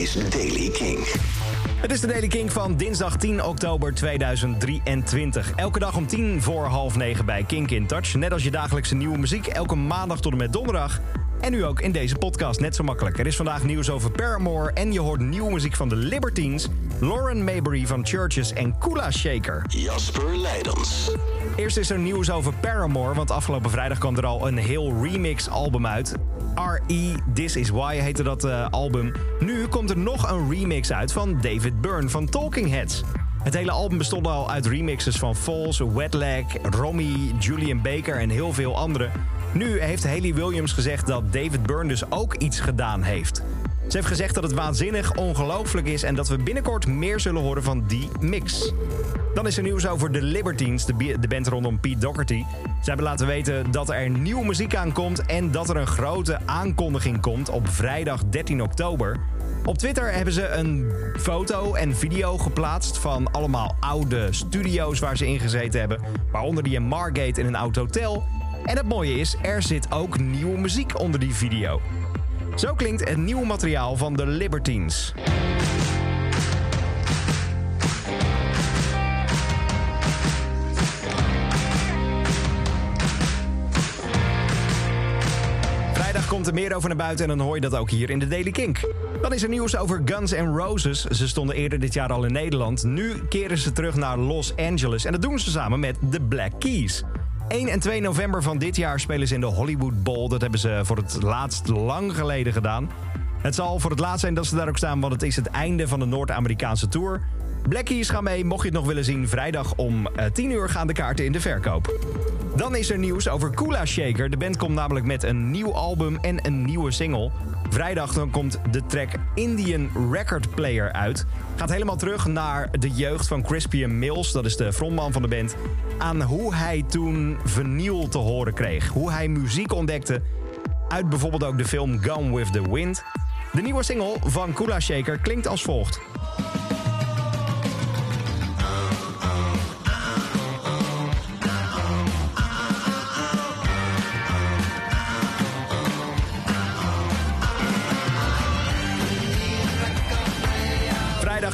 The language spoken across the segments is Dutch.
is Daily King. Het is de Daily King van dinsdag 10 oktober 2023. Elke dag om 10 voor half 9 bij Kink in Touch. Net als je dagelijkse nieuwe muziek, elke maandag tot en met donderdag. En nu ook in deze podcast, net zo makkelijk. Er is vandaag nieuws over Paramore en je hoort nieuwe muziek van de Libertines... Lauren Mayberry van Churches en Kula Shaker. Jasper Leidens. Eerst is er nieuws over Paramore, want afgelopen vrijdag kwam er al een heel remix-album uit. R.E. This Is Why heette dat uh, album. Nu komt er nog een remix uit van David Byrne van Talking Heads. Het hele album bestond al uit remixes van Falls, Wetlag, Romy, Julian Baker en heel veel anderen. Nu heeft Haley Williams gezegd dat David Byrne dus ook iets gedaan heeft. Ze heeft gezegd dat het waanzinnig ongelooflijk is en dat we binnenkort meer zullen horen van die mix. Dan is er nieuws over The Libertines, de band rondom Pete Doherty. Ze hebben laten weten dat er nieuwe muziek aankomt en dat er een grote aankondiging komt op vrijdag 13 oktober. Op Twitter hebben ze een foto en video geplaatst van allemaal oude studio's waar ze ingezeten hebben. Waaronder die in Margate in een oud hotel. En het mooie is, er zit ook nieuwe muziek onder die video. Zo klinkt het nieuwe materiaal van de Libertines. Vrijdag komt er meer over naar buiten en dan hoor je dat ook hier in de Daily Kink. Dan is er nieuws over Guns N' Roses. Ze stonden eerder dit jaar al in Nederland. Nu keren ze terug naar Los Angeles en dat doen ze samen met The Black Keys. 1 en 2 november van dit jaar spelen ze in de Hollywood Bowl. Dat hebben ze voor het laatst lang geleden gedaan. Het zal voor het laatst zijn dat ze daar ook staan, want het is het einde van de Noord-Amerikaanse tour. Blackies gaan mee, mocht je het nog willen zien. Vrijdag om 10 uur gaan de kaarten in de verkoop. Dan is er nieuws over Kula Shaker. De band komt namelijk met een nieuw album en een nieuwe single. Vrijdag dan komt de track Indian Record Player uit. Gaat helemaal terug naar de jeugd van Crispian Mills, dat is de frontman van de band. Aan hoe hij toen vinyl te horen kreeg. Hoe hij muziek ontdekte uit bijvoorbeeld ook de film Gone with the Wind. De nieuwe single van Kula Shaker klinkt als volgt.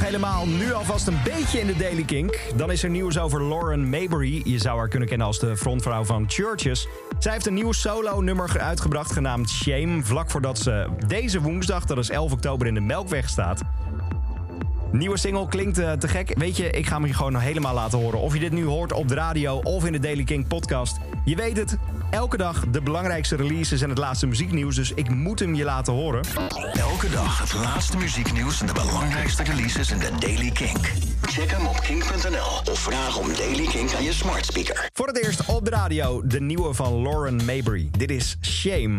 Helemaal nu alvast een beetje in de Daily Kink. Dan is er nieuws over Lauren Mayberry. Je zou haar kunnen kennen als de frontvrouw van Churches. Zij heeft een nieuw solo-nummer uitgebracht genaamd Shame... vlak voordat ze deze woensdag, dat is 11 oktober, in de Melkweg staat. Nieuwe single klinkt uh, te gek. Weet je, ik ga hem je gewoon helemaal laten horen. Of je dit nu hoort op de radio of in de Daily King podcast. Je weet het, elke dag de belangrijkste releases en het laatste muzieknieuws. Dus ik moet hem je laten horen. Elke dag het laatste muzieknieuws en de belangrijkste releases in de Daily Kink. Check hem op kink.nl of vraag om Daily Kink aan je smart speaker. Voor het eerst op de radio de nieuwe van Lauren Mayberry. Dit is Shame.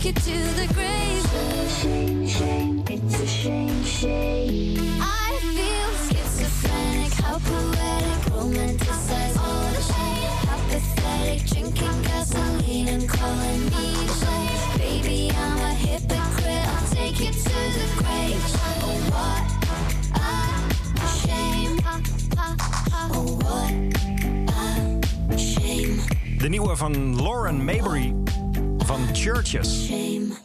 Take you to the grave. Shame, shame, it's a shame, shame. I feel schizophrenic, how poetic, romanticize all the shame. How pathetic, drinking gasoline and calling me shame. Baby, I'm a hypocrite, I'll take you to the grave. Oh, what a shame. Oh, what a shame. De nieuwe van Lauren Mabry van Churches.